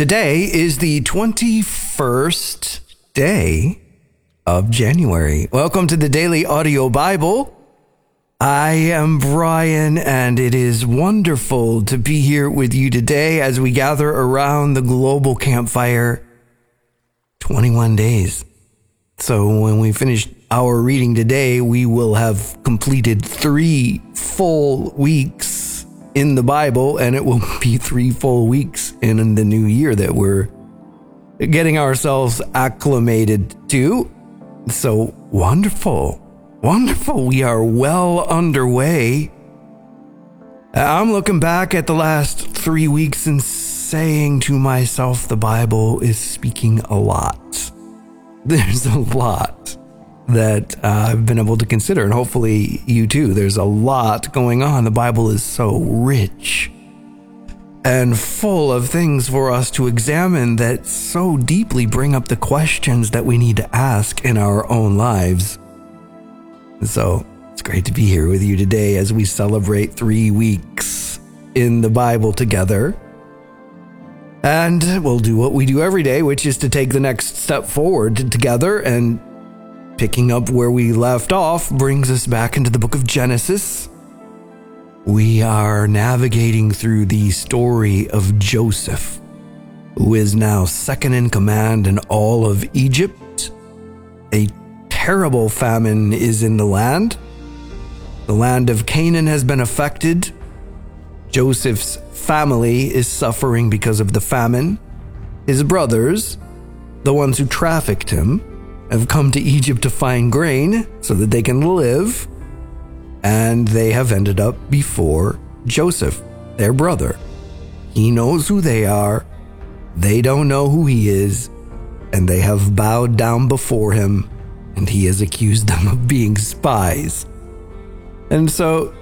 Today is the 21st day of January. Welcome to the Daily Audio Bible. I am Brian, and it is wonderful to be here with you today as we gather around the global campfire. 21 days. So when we finish our reading today, we will have completed three full weeks in the Bible, and it will be three full weeks in the new year that we're getting ourselves acclimated to. So wonderful. Wonderful. We are well underway. I'm looking back at the last three weeks and saying to myself, the Bible is speaking a lot. There's a lot that uh, I've been able to consider, and hopefully you too. There's a lot going on. The Bible is so rich and full of things for us to examine that so deeply bring up the questions that we need to ask in our own lives. So it's great to be here with you today as we celebrate three weeks in the Bible together. And we'll do what we do every day, which is to take the next step forward together and picking up where we left off brings us back into the book of Genesis. We are navigating through the story of Joseph, who is now second in command in all of Egypt. A terrible famine is in the land. The land of Canaan has been affected. Joseph's family is suffering because of the famine. His brothers, the ones who trafficked him, have come to Egypt to find grain so that they can live, and they have ended up before Joseph, their brother. He knows who they are, they don't know who he is, and they have bowed down before him, and he has accused them of being spies. And so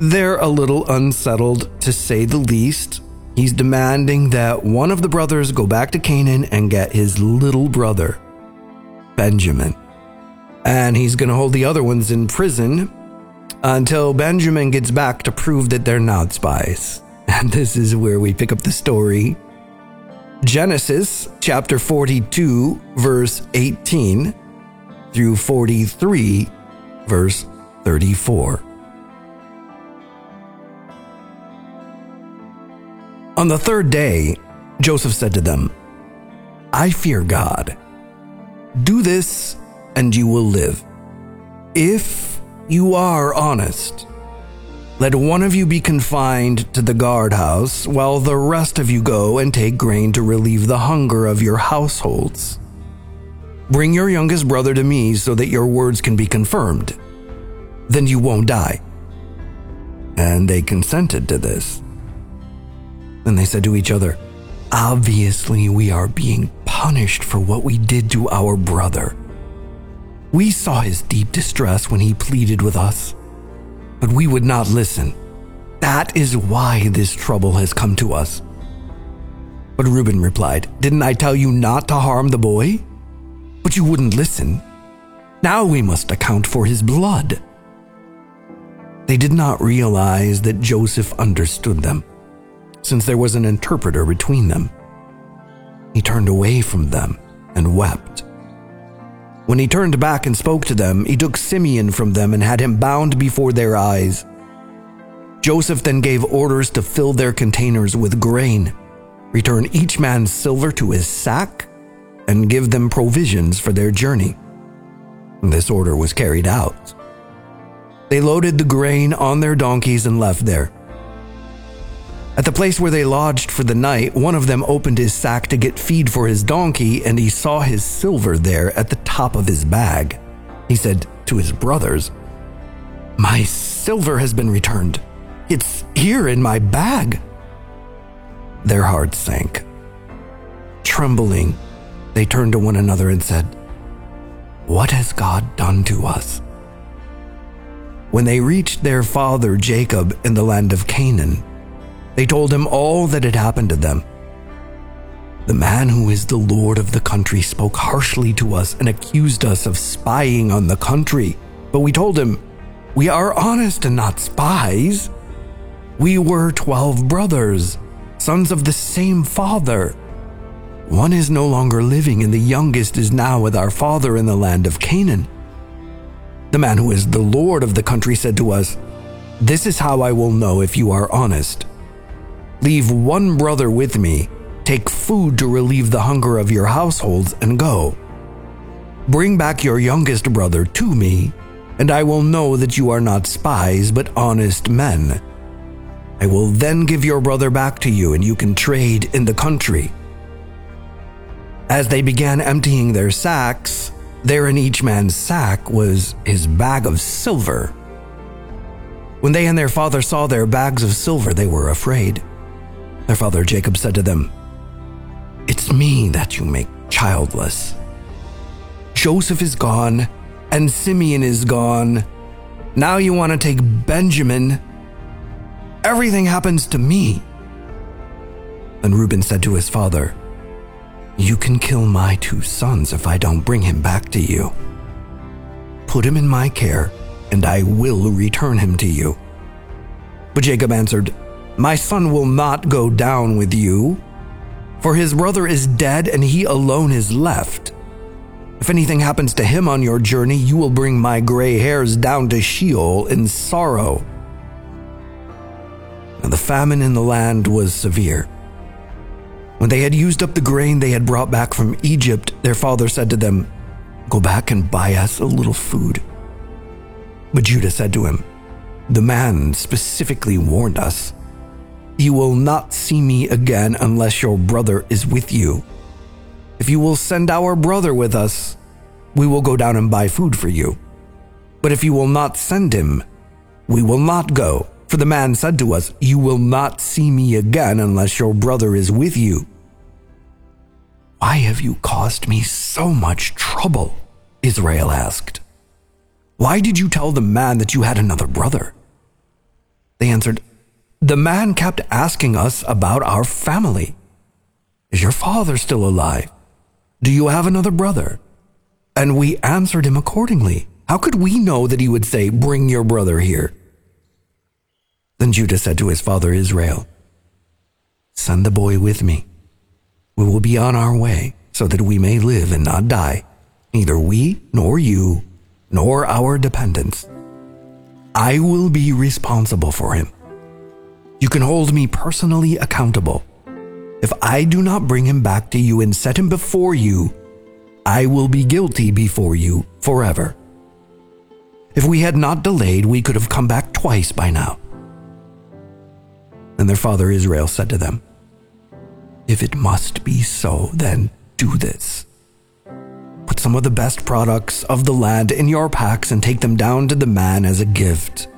they're a little unsettled, to say the least. He's demanding that one of the brothers go back to Canaan and get his little brother Benjamin. And he's going to hold the other ones in prison until Benjamin gets back to prove that they're not spies. And this is where we pick up the story. Genesis chapter 42, verse 18 through 43, verse 34. On the third day, Joseph said to them, I fear God do this and you will live. If you are honest, let one of you be confined to the guardhouse, while the rest of you go and take grain to relieve the hunger of your households. Bring your youngest brother to me so that your words can be confirmed. Then you won't die. And they consented to this. Then they said to each other, Obviously, we are being punished for what we did to our brother. We saw his deep distress when he pleaded with us, but we would not listen. That is why this trouble has come to us. But Reuben replied, Didn't I tell you not to harm the boy? But you wouldn't listen. Now we must account for his blood. They did not realize that Joseph understood them since there was an interpreter between them. He turned away from them and wept. When he turned back and spoke to them, he took Simeon from them and had him bound before their eyes. Joseph then gave orders to fill their containers with grain, return each man silver to his sack, and give them provisions for their journey. This order was carried out. They loaded the grain on their donkeys and left there. At the place where they lodged for the night, one of them opened his sack to get feed for his donkey, and he saw his silver there at the top of his bag. He said to his brothers, My silver has been returned. It's here in my bag. Their hearts sank. Trembling, they turned to one another and said, What has God done to us? When they reached their father Jacob in the land of Canaan, they told him all that had happened to them. The man who is the lord of the country spoke harshly to us and accused us of spying on the country. But we told him, We are honest and not spies. We were twelve brothers, sons of the same father. One is no longer living, and the youngest is now with our father in the land of Canaan. The man who is the Lord of the country said to us, This is how I will know if you are honest. Leave one brother with me, take food to relieve the hunger of your households, and go. Bring back your youngest brother to me, and I will know that you are not spies, but honest men. I will then give your brother back to you, and you can trade in the country. As they began emptying their sacks, there in each man's sack was his bag of silver. When they and their father saw their bags of silver, they were afraid. Their father Jacob said to them, It's me that you make childless. Joseph is gone, and Simeon is gone. Now you want to take Benjamin. Everything happens to me. And Reuben said to his father, You can kill my two sons if I don't bring him back to you. Put him in my care, and I will return him to you. But Jacob answered, My son will not go down with you, for his brother is dead and he alone is left. If anything happens to him on your journey, you will bring my gray hairs down to Sheol in sorrow. And the famine in the land was severe. When they had used up the grain they had brought back from Egypt, their father said to them, Go back and buy us a little food. But Judah said to him, The man specifically warned us, You will not see me again unless your brother is with you. If you will send our brother with us, we will go down and buy food for you. But if you will not send him, we will not go. For the man said to us, You will not see me again unless your brother is with you. Why have you caused me so much trouble? Israel asked. Why did you tell the man that you had another brother? They answered, The man kept asking us about our family. Is your father still alive? Do you have another brother? And we answered him accordingly. How could we know that he would say, Bring your brother here? Then Judah said to his father Israel, Send the boy with me. We will be on our way, so that we may live and not die, neither we, nor you, nor our dependents. I will be responsible for him. You can hold me personally accountable. If I do not bring him back to you and set him before you, I will be guilty before you forever. If we had not delayed, we could have come back twice by now. And their father Israel said to them, If it must be so, then do this. Put some of the best products of the land in your packs and take them down to the man as a gift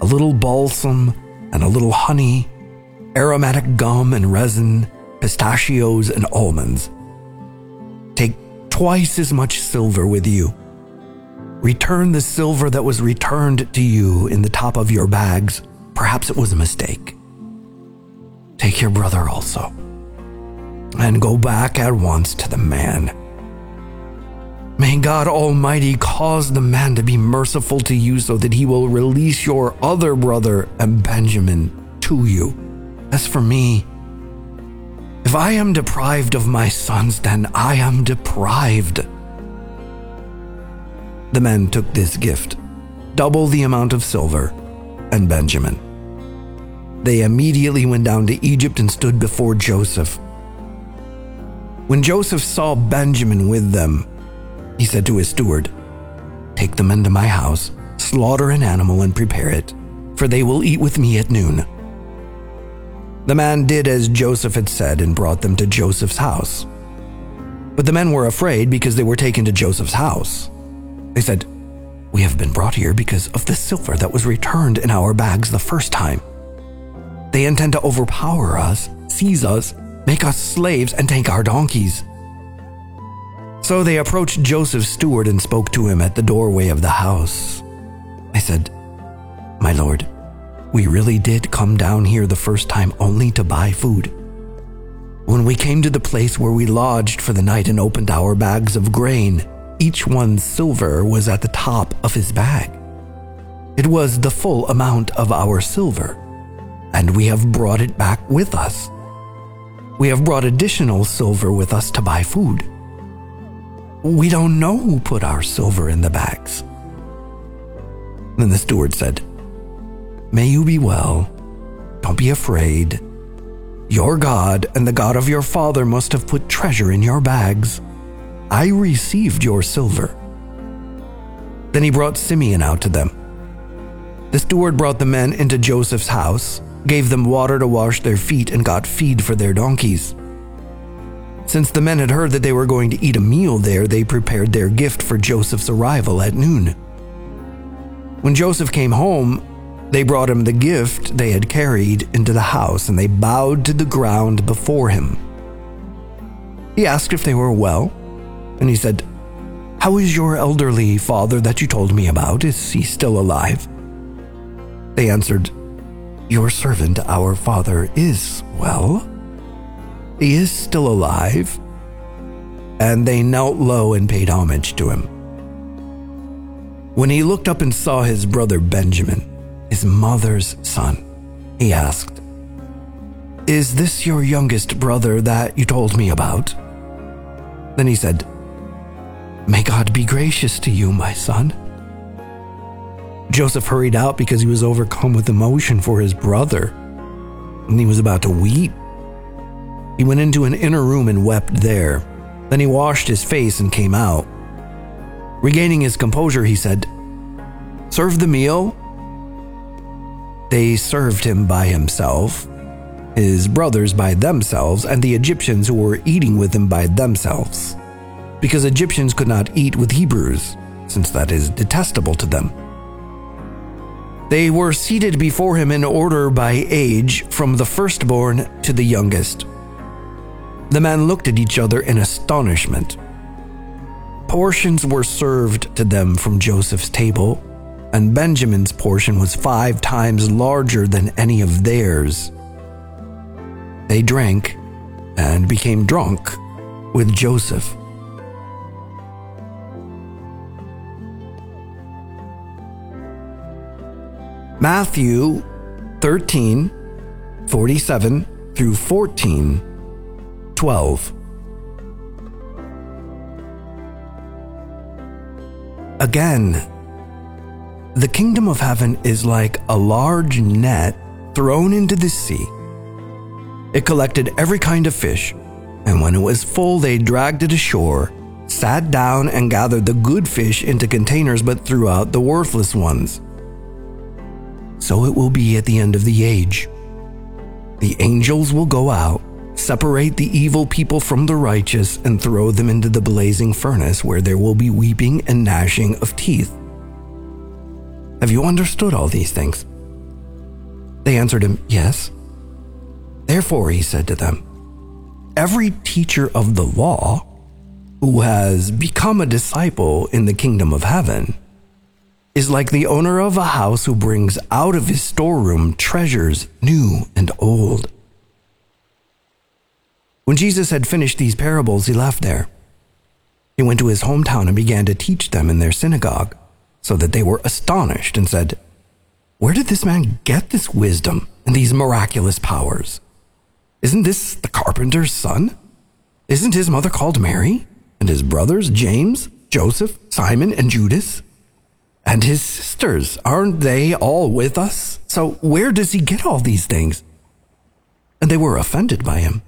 a little balsam and a little honey, aromatic gum and resin, pistachios, and almonds. Take twice as much silver with you. Return the silver that was returned to you in the top of your bags. Perhaps it was a mistake. Take your brother also. And go back at once to the man. May God Almighty cause the man to be merciful to you so that he will release your other brother and Benjamin to you. As for me, if I am deprived of my sons, then I am deprived. The men took this gift, double the amount of silver, and Benjamin. They immediately went down to Egypt and stood before Joseph. When Joseph saw Benjamin with them, he said to his steward, Take them into my house, slaughter an animal, and prepare it, for they will eat with me at noon. The man did as Joseph had said and brought them to Joseph's house. But the men were afraid because they were taken to Joseph's house. They said, We have been brought here because of the silver that was returned in our bags the first time. They intend to overpower us, seize us, make us slaves, and take our donkeys. So they approached Joseph's steward and spoke to him at the doorway of the house. I said, My lord, we really did come down here the first time only to buy food. When we came to the place where we lodged for the night and opened our bags of grain, each one's silver was at the top of his bag. It was the full amount of our silver, and we have brought it back with us. We have brought additional silver with us to buy food. We don't know who put our silver in the bags. Then the steward said, May you be well. Don't be afraid. Your God and the God of your father must have put treasure in your bags. I received your silver. Then he brought Simeon out to them. The steward brought the men into Joseph's house, gave them water to wash their feet, and got feed for their donkeys. Since the men had heard that they were going to eat a meal there, they prepared their gift for Joseph's arrival at noon. When Joseph came home, they brought him the gift they had carried into the house, and they bowed to the ground before him. He asked if they were well, and he said, How is your elderly father that you told me about? Is he still alive? They answered, Your servant, our father, is well. He is still alive. And they knelt low and paid homage to him. When he looked up and saw his brother Benjamin, his mother's son, he asked, Is this your youngest brother that you told me about? Then he said, May God be gracious to you, my son. Joseph hurried out because he was overcome with emotion for his brother, and he was about to weep. He went into an inner room and wept there. Then he washed his face and came out. Regaining his composure, he said, Serve the meal they served him by himself, his brothers by themselves, and the Egyptians who were eating with him by themselves, because Egyptians could not eat with Hebrews, since that is detestable to them. They were seated before him in order by age, from the firstborn to the youngest. The men looked at each other in astonishment. Portions were served to them from Joseph's table and Benjamin's portion was five times larger than any of theirs. They drank and became drunk with Joseph. Matthew 13, 47 through 14, 12. Again, the kingdom of heaven is like a large net thrown into the sea. It collected every kind of fish, and when it was full, they dragged it ashore, sat down, and gathered the good fish into containers, but threw out the worthless ones. So it will be at the end of the age. The angels will go out, separate the evil people from the righteous, and throw them into the blazing furnace, where there will be weeping and gnashing of teeth. Have you understood all these things? They answered him, Yes. Therefore, he said to them, Every teacher of the law who has become a disciple in the kingdom of heaven is like the owner of a house who brings out of his storeroom treasures new and old. When Jesus had finished these parables, he left there. He went to his hometown and began to teach them in their synagogue so that they were astonished and said, Where did this man get this wisdom and these miraculous powers? Isn't this the carpenter's son? Isn't his mother called Mary? And his brothers, James, Joseph, Simon, and Judas? And his sisters, aren't they all with us? So where does he get all these things? And they were offended by him.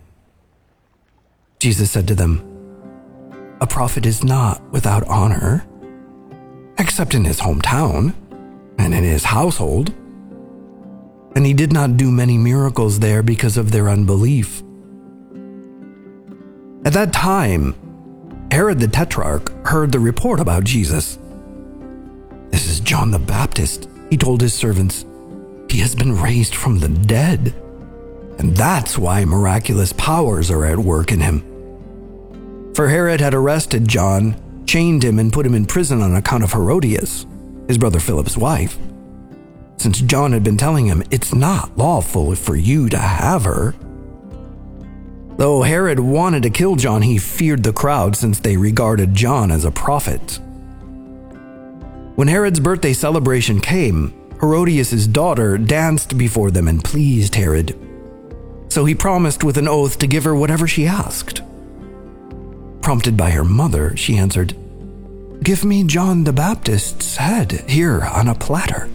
Jesus said to them, A prophet is not without honor except in his hometown and in his household. And he did not do many miracles there because of their unbelief. At that time, Herod the Tetrarch heard the report about Jesus. This is John the Baptist, he told his servants. He has been raised from the dead. And that's why miraculous powers are at work in him. For Herod had arrested John chained him and put him in prison on account of Herodias, his brother Philip's wife. Since John had been telling him it's not lawful for you to have her. Though Herod wanted to kill John, he feared the crowd since they regarded John as a prophet. When Herod's birthday celebration came, Herodias' daughter danced before them and pleased Herod. So he promised with an oath to give her whatever she asked. Prompted by her mother, she answered, Give me John the Baptist's head here on a platter.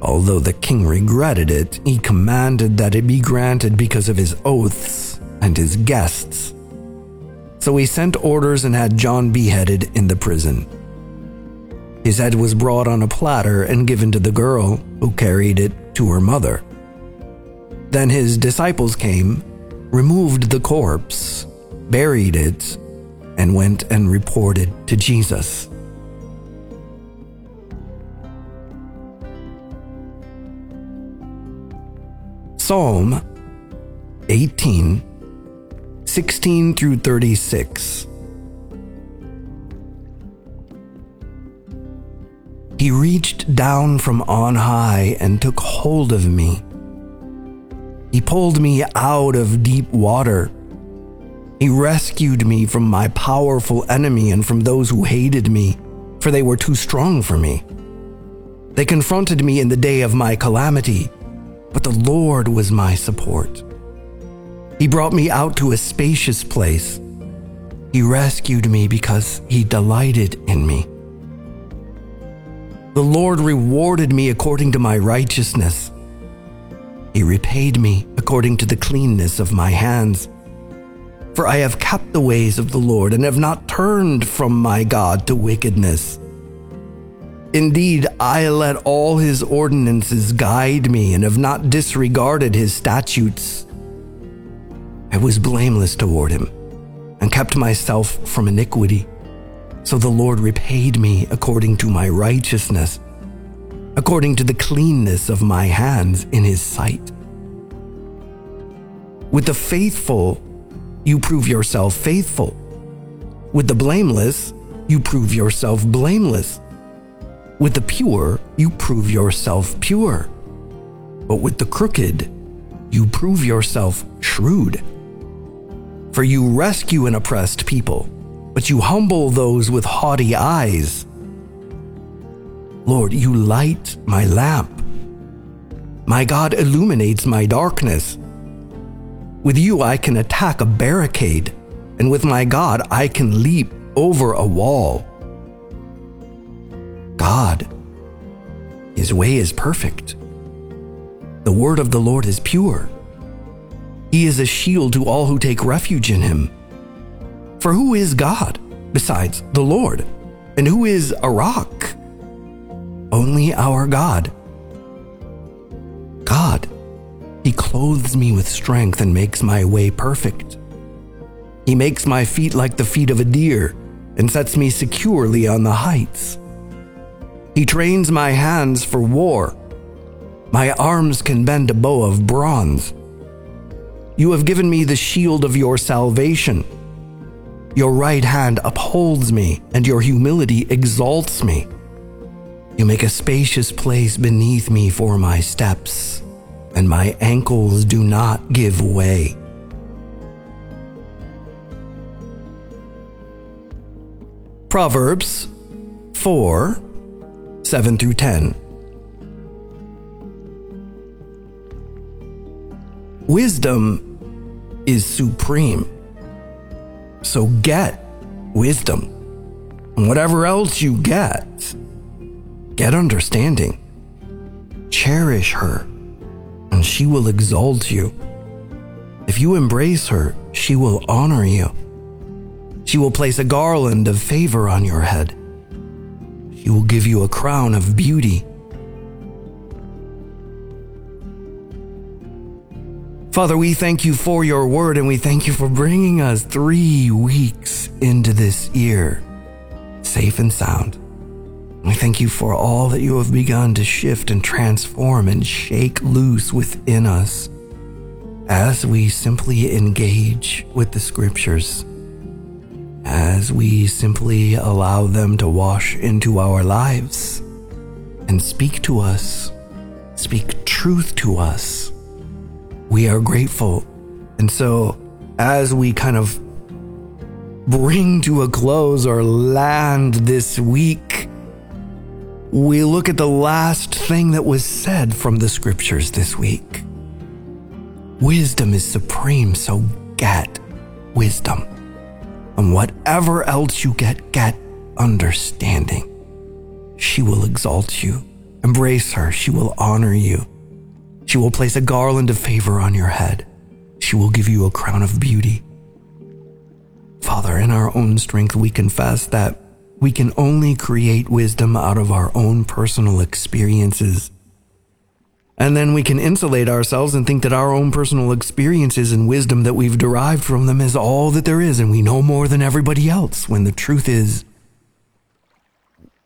Although the king regretted it, he commanded that it be granted because of his oaths and his guests. So he sent orders and had John beheaded in the prison. His head was brought on a platter and given to the girl, who carried it to her mother. Then his disciples came, removed the corpse, buried it, and went and reported to Jesus. Psalm 18, 16 through 36. He reached down from on high and took hold of me. He pulled me out of deep water. He rescued me from my powerful enemy and from those who hated me, for they were too strong for me. They confronted me in the day of my calamity but the Lord was my support. He brought me out to a spacious place. He rescued me because he delighted in me. The Lord rewarded me according to my righteousness. He repaid me according to the cleanness of my hands. For I have kept the ways of the Lord and have not turned from my God to wickedness. Indeed, I let all his ordinances guide me and have not disregarded his statutes. I was blameless toward him and kept myself from iniquity. So the Lord repaid me according to my righteousness, according to the cleanness of my hands in his sight. With the faithful, you prove yourself faithful. With the blameless, you prove yourself blameless. With the pure, you prove yourself pure. But with the crooked, you prove yourself shrewd. For you rescue an oppressed people, but you humble those with haughty eyes. Lord, you light my lamp. My God illuminates my darkness. With you, I can attack a barricade, and with my God, I can leap over a wall. God. His way is perfect. The word of the Lord is pure. He is a shield to all who take refuge in him. For who is God besides the Lord? And who is a rock? Only our God. God, He clothes me with strength and makes my way perfect. He makes my feet like the feet of a deer and sets me securely on the heights. He trains my hands for war. My arms can bend a bow of bronze. You have given me the shield of your salvation. Your right hand upholds me, and your humility exalts me. You make a spacious place beneath me for my steps, and my ankles do not give way. Proverbs 4 7 through 10. Wisdom is supreme. So get wisdom. And whatever else you get, get understanding. Cherish her, and she will exalt you. If you embrace her, she will honor you. She will place a garland of favor on your head. She will give you a crown of beauty. Father, we thank you for your word and we thank you for bringing us three weeks into this year, safe and sound. We thank you for all that you have begun to shift and transform and shake loose within us as we simply engage with the scriptures as we simply allow them to wash into our lives and speak to us, speak truth to us. We are grateful. And so, as we kind of bring to a close or land this week, we look at the last thing that was said from the scriptures this week. Wisdom is supreme, so get wisdom. And whatever else you get, get understanding. She will exalt you. Embrace her. She will honor you. She will place a garland of favor on your head. She will give you a crown of beauty. Father, in our own strength, we confess that we can only create wisdom out of our own personal experiences. And then we can insulate ourselves and think that our own personal experiences and wisdom that we've derived from them is all that there is, and we know more than everybody else, when the truth is,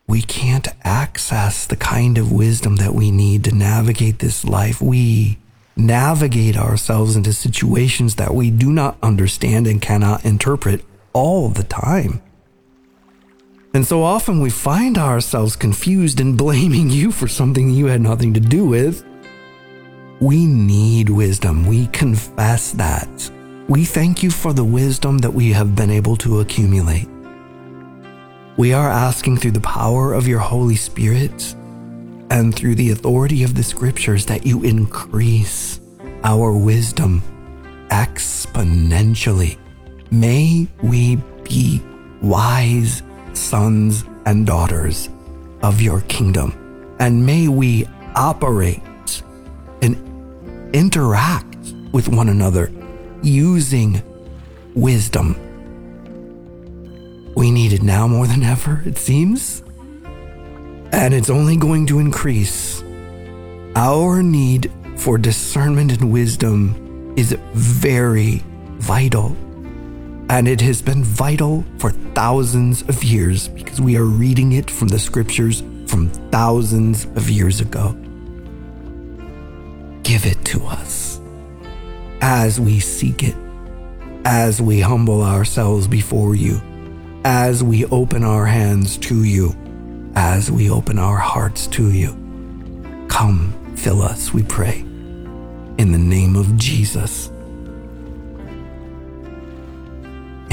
we can't access the kind of wisdom that we need to navigate this life. We navigate ourselves into situations that we do not understand and cannot interpret all the time. And so often we find ourselves confused and blaming you for something you had nothing to do with. We need wisdom. We confess that. We thank you for the wisdom that we have been able to accumulate. We are asking through the power of your Holy Spirit and through the authority of the scriptures that you increase our wisdom exponentially. May we be wise sons and daughters of your kingdom, and may we operate and interact with one another using wisdom. We need it now more than ever, it seems. And it's only going to increase. Our need for discernment and wisdom is very vital. And it has been vital for thousands of years because we are reading it from the scriptures from thousands of years ago. Give it to us as we seek it, as we humble ourselves before you, as we open our hands to you, as we open our hearts to you. Come, fill us, we pray. In the name of Jesus.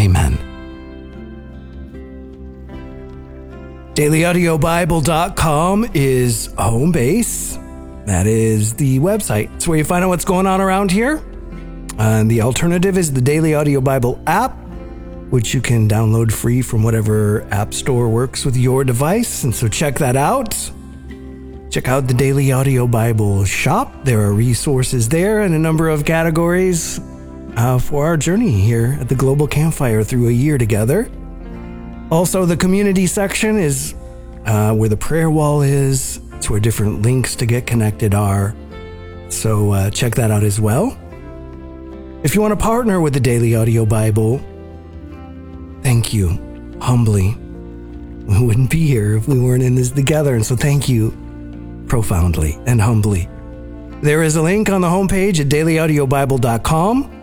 Amen. DailyAudioBible.com is home base. That is the website. It's where you find out what's going on around here. And the alternative is the Daily Audio Bible app, which you can download free from whatever app store works with your device. And so check that out. Check out the Daily Audio Bible shop. There are resources there in a number of categories uh, for our journey here at the Global Campfire through a year together. Also, the community section is uh, where the prayer wall is. It's where different links to get connected are. So uh, check that out as well. If you want to partner with the Daily Audio Bible, thank you humbly. We wouldn't be here if we weren't in this together. And so thank you profoundly and humbly. There is a link on the homepage at dailyaudiobible.com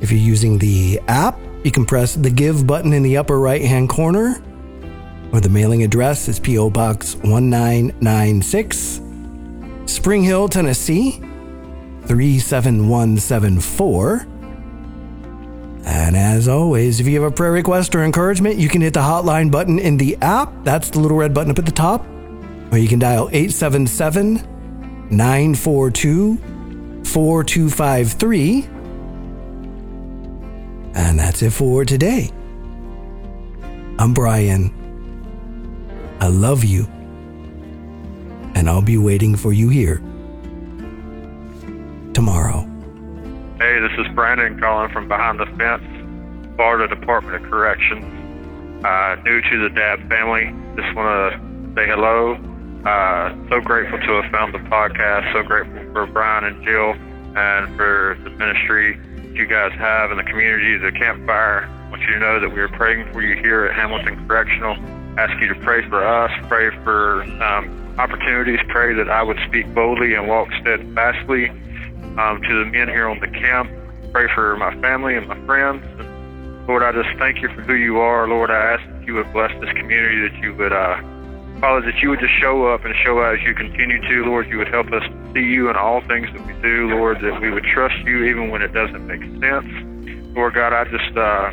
if you're using the app, you can press the Give button in the upper right hand corner, or the mailing address is P.O. Box 1996, Spring Hill, Tennessee 37174. And as always, if you have a prayer request or encouragement, you can hit the hotline button in the app. That's the little red button up at the top. Or you can dial 877 942 4253 and that's it for today. I'm Brian. I love you. And I'll be waiting for you here tomorrow. Hey, this is Brandon calling from behind the fence, Florida Department of Corrections. Uh, new to the Dab family. Just want to say hello. Uh, so grateful to have found the podcast. So grateful for Brian and Jill and for the ministry you guys have in the community, the campfire. I want you to know that we are praying for you here at Hamilton Correctional. Ask you to pray for us, pray for um, opportunities, pray that I would speak boldly and walk steadfastly um, to the men here on the camp. Pray for my family and my friends. Lord, I just thank you for who you are. Lord, I ask that you would bless this community, that you would uh, Father, that you would just show up and show out as you continue to, Lord. You would help us see you in all things that we do, Lord, that we would trust you even when it doesn't make sense. Lord God, I just, uh,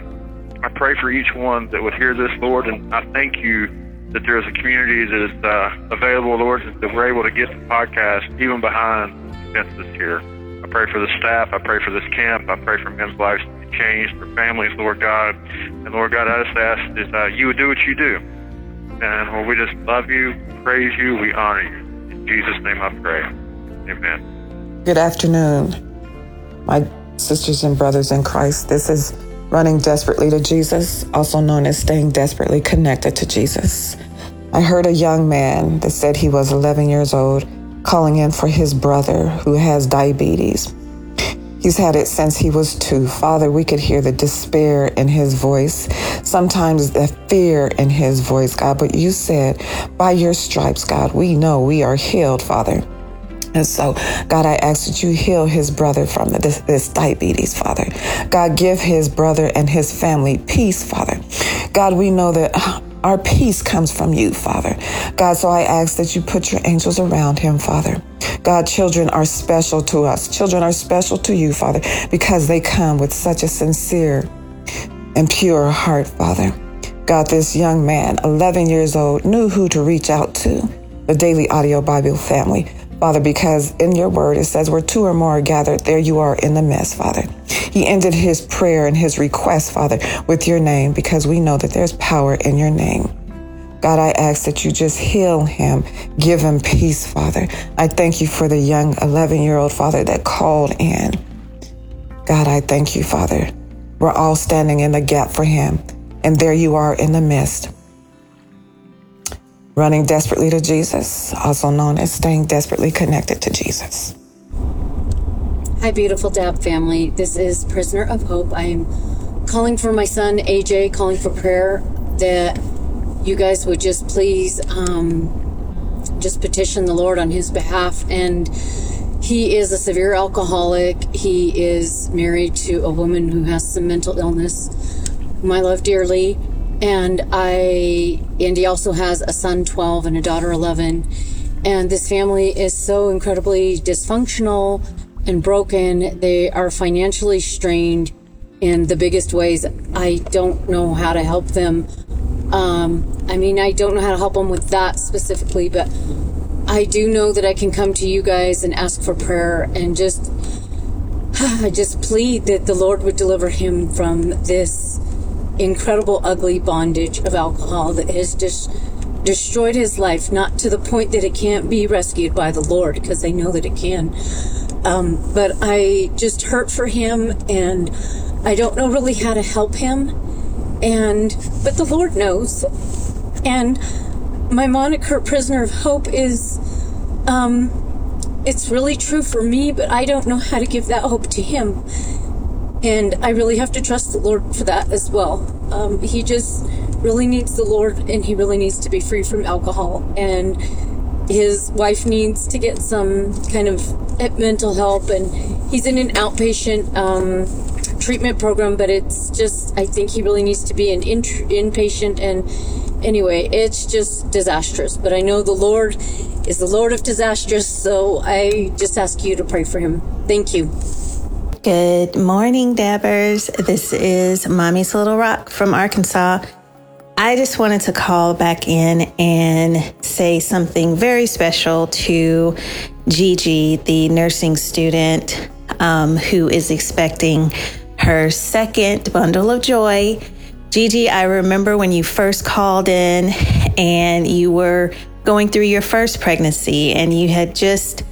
I pray for each one that would hear this, Lord, and I thank you that there is a community that is uh, available, Lord, that we're able to get the podcast even behind fences here. I pray for the staff. I pray for this camp. I pray for men's lives to be changed, for families, Lord God. And Lord God, I just ask is uh, you would do what you do. And Lord, we just love you, praise you, we honor you. In Jesus' name I pray. Amen. Good afternoon, my sisters and brothers in Christ. This is Running Desperately to Jesus, also known as Staying Desperately Connected to Jesus. I heard a young man that said he was 11 years old calling in for his brother who has diabetes. He's had it since he was two. Father, we could hear the despair in his voice, sometimes the fear in his voice, God. But you said, by your stripes, God, we know we are healed, Father. And so, God, I ask that you heal his brother from this, this, diabetes, Father. God, give his brother and his family peace, Father. God, we know that our peace comes from you, Father. God, so I ask that you put your angels around him, Father. God, children are special to us. Children are special to you, Father, because they come with such a sincere and pure heart, Father. God, this young man, 11 years old, knew who to reach out to, the Daily Audio Bible family. Father, because in your word it says, where two or more are gathered, there you are in the midst, Father. He ended his prayer and his request, Father, with your name because we know that there's power in your name. God, I ask that you just heal him, give him peace, Father. I thank you for the young 11 year old Father that called in. God, I thank you, Father. We're all standing in the gap for him, and there you are in the midst running desperately to Jesus, also known as staying desperately connected to Jesus. Hi, beautiful DAB family. This is Prisoner of Hope. I am calling for my son AJ, calling for prayer that you guys would just please um, just petition the Lord on his behalf. And he is a severe alcoholic. He is married to a woman who has some mental illness, whom I love dearly and I and he also has a son 12 and a daughter 11 and this family is so incredibly dysfunctional and broken they are financially strained in the biggest ways I don't know how to help them um, I mean I don't know how to help them with that specifically but I do know that I can come to you guys and ask for prayer and just I just plead that the Lord would deliver him from this incredible, ugly bondage of alcohol that has just destroyed his life, not to the point that it can't be rescued by the Lord, because they know that it can. Um, but I just hurt for him, and I don't know really how to help him. And, but the Lord knows. And my moniker, Prisoner of Hope, is, um, it's really true for me, but I don't know how to give that hope to him. And I really have to trust the Lord for that as well. Um, he just really needs the Lord and he really needs to be free from alcohol. And his wife needs to get some kind of mental help. And he's in an outpatient um, treatment program, but it's just, I think he really needs to be an in- inpatient. And anyway, it's just disastrous. But I know the Lord is the Lord of disastrous. So I just ask you to pray for him. Thank you. Good morning, Dabbers. This is Mommy's Little Rock from Arkansas. I just wanted to call back in and say something very special to Gigi, the nursing student um, who is expecting her second bundle of joy. Gigi, I remember when you first called in and you were going through your first pregnancy and you had just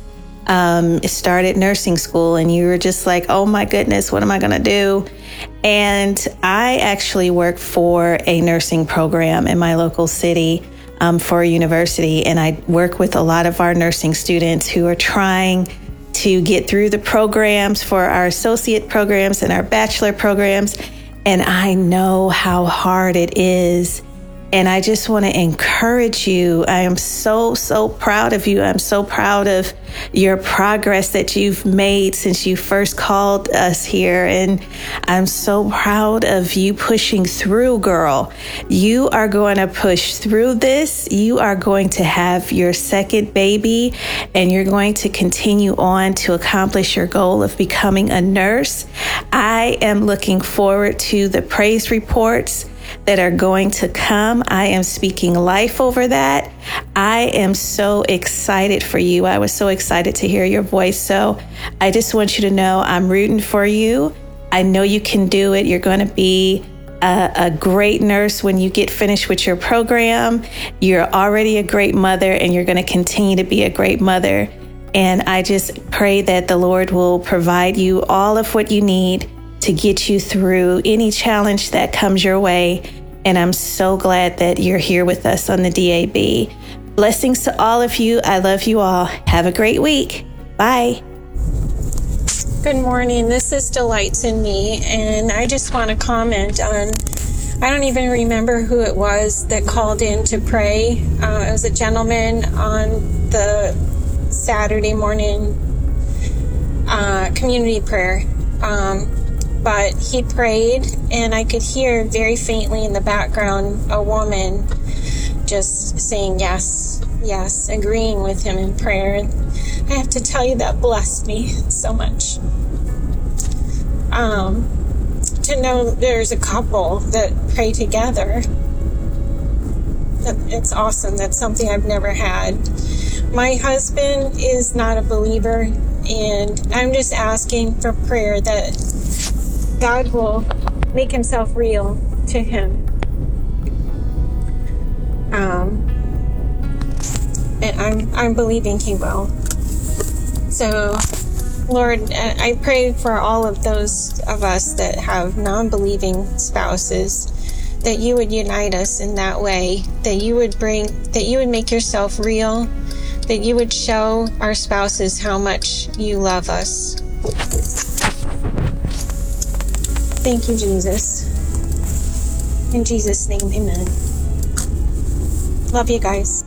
um, started nursing school and you were just like, oh my goodness, what am I going to do? And I actually work for a nursing program in my local city um, for a university. And I work with a lot of our nursing students who are trying to get through the programs for our associate programs and our bachelor programs. And I know how hard it is and I just want to encourage you. I am so, so proud of you. I'm so proud of your progress that you've made since you first called us here. And I'm so proud of you pushing through, girl. You are going to push through this. You are going to have your second baby and you're going to continue on to accomplish your goal of becoming a nurse. I am looking forward to the praise reports that are going to come. I am speaking life over that. I am so excited for you. I was so excited to hear your voice. So I just want you to know I'm rooting for you. I know you can do it. You're going to be a, a, great nurse when you get finished with your program. You're already a great mother and you're going to continue to be a great mother. And I just pray that the Lord will provide you all of what you need to get you through any challenge that comes your way. And I'm so glad that you're here with us on the DAB. Blessings to all of you. I love you all. Have a great week. Bye. Good morning. This is Delights in Me, and I just want to comment on. I don't even remember who it was that called in to pray. Uh, it was a gentleman on the Saturday morning uh, community prayer. Um, but he prayed, and I could hear very faintly in the background a woman just saying yes, yes, agreeing with him in prayer. I have to tell you, that blessed me so much. Um, to know there's a couple that pray together. It's awesome. That's something I've never had. My husband is not a believer, and I'm just asking for prayer that God will make himself real to him. Um, and I'm, I'm believing he will. So, Lord, I pray for all of those of us that have non believing spouses that you would unite us in that way, that you would bring, that you would make yourself real that you would show our spouses how much you love us. Thank you, Jesus. In Jesus' name, amen. Love you guys.